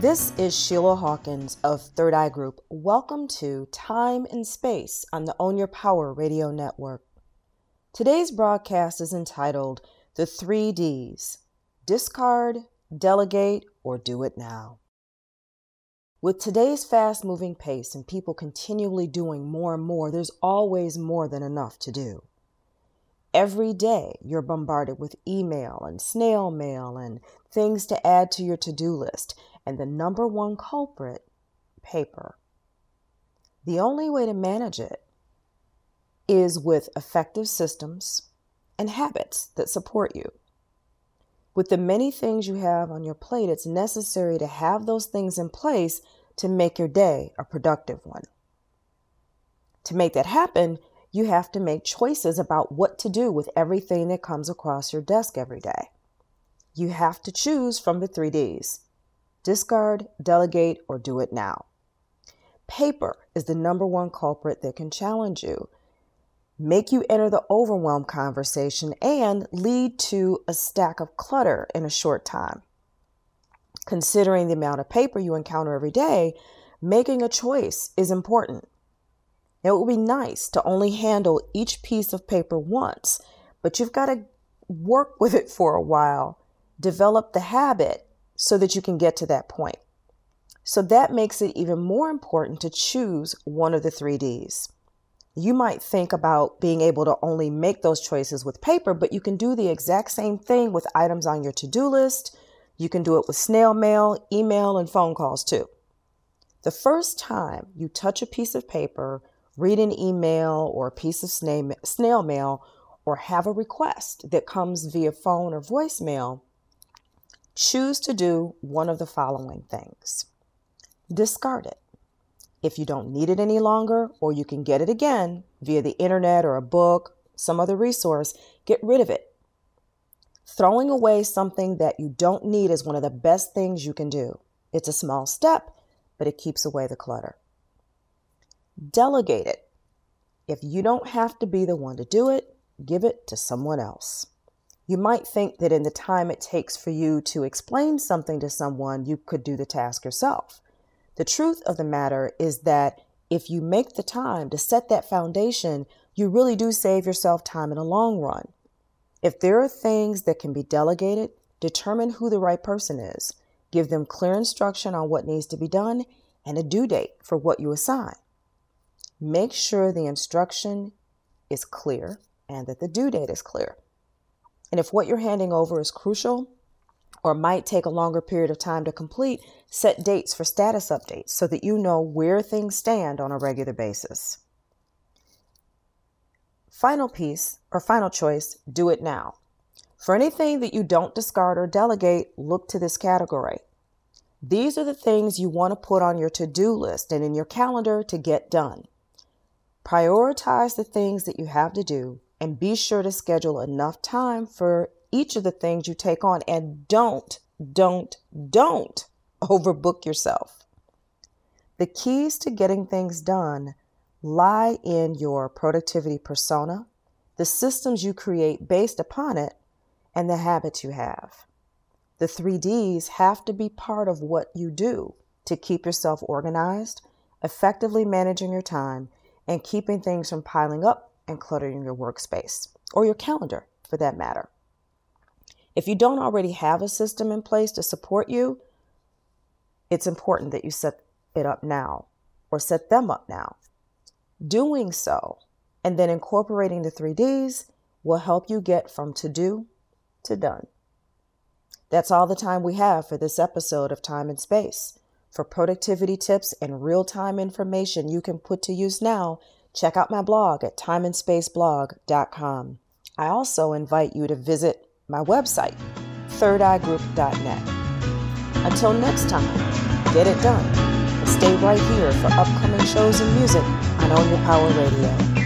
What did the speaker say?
This is Sheila Hawkins of Third Eye Group. Welcome to Time and Space on the Own Your Power Radio Network. Today's broadcast is entitled The Three Ds Discard, Delegate, or Do It Now. With today's fast moving pace and people continually doing more and more, there's always more than enough to do. Every day, you're bombarded with email and snail mail and things to add to your to do list. And the number one culprit, paper. The only way to manage it is with effective systems and habits that support you. With the many things you have on your plate, it's necessary to have those things in place to make your day a productive one. To make that happen, you have to make choices about what to do with everything that comes across your desk every day. You have to choose from the three Ds discard, delegate, or do it now. Paper is the number one culprit that can challenge you, make you enter the overwhelm conversation, and lead to a stack of clutter in a short time. Considering the amount of paper you encounter every day, making a choice is important. It would be nice to only handle each piece of paper once, but you've got to work with it for a while, develop the habit so that you can get to that point. So that makes it even more important to choose one of the three Ds. You might think about being able to only make those choices with paper, but you can do the exact same thing with items on your to do list. You can do it with snail mail, email, and phone calls too. The first time you touch a piece of paper, read an email or a piece of snail mail, or have a request that comes via phone or voicemail, choose to do one of the following things discard it. If you don't need it any longer, or you can get it again via the internet or a book, some other resource, get rid of it. Throwing away something that you don't need is one of the best things you can do. It's a small step, but it keeps away the clutter. Delegate it. If you don't have to be the one to do it, give it to someone else. You might think that in the time it takes for you to explain something to someone, you could do the task yourself. The truth of the matter is that if you make the time to set that foundation, you really do save yourself time in the long run. If there are things that can be delegated, determine who the right person is, give them clear instruction on what needs to be done, and a due date for what you assign. Make sure the instruction is clear and that the due date is clear. And if what you're handing over is crucial or might take a longer period of time to complete, set dates for status updates so that you know where things stand on a regular basis. Final piece or final choice do it now. For anything that you don't discard or delegate, look to this category. These are the things you want to put on your to do list and in your calendar to get done. Prioritize the things that you have to do and be sure to schedule enough time for each of the things you take on and don't, don't, don't overbook yourself. The keys to getting things done lie in your productivity persona, the systems you create based upon it, and the habits you have. The three Ds have to be part of what you do to keep yourself organized, effectively managing your time, and keeping things from piling up and cluttering your workspace or your calendar for that matter. If you don't already have a system in place to support you, it's important that you set it up now or set them up now. Doing so and then incorporating the three Ds will help you get from to do to done. That's all the time we have for this episode of Time and Space. For productivity tips and real time information you can put to use now, check out my blog at timeandspaceblog.com. I also invite you to visit my website, thirdeyegroup.net. Until next time, get it done stay right here for upcoming shows and music on Own Your Power Radio.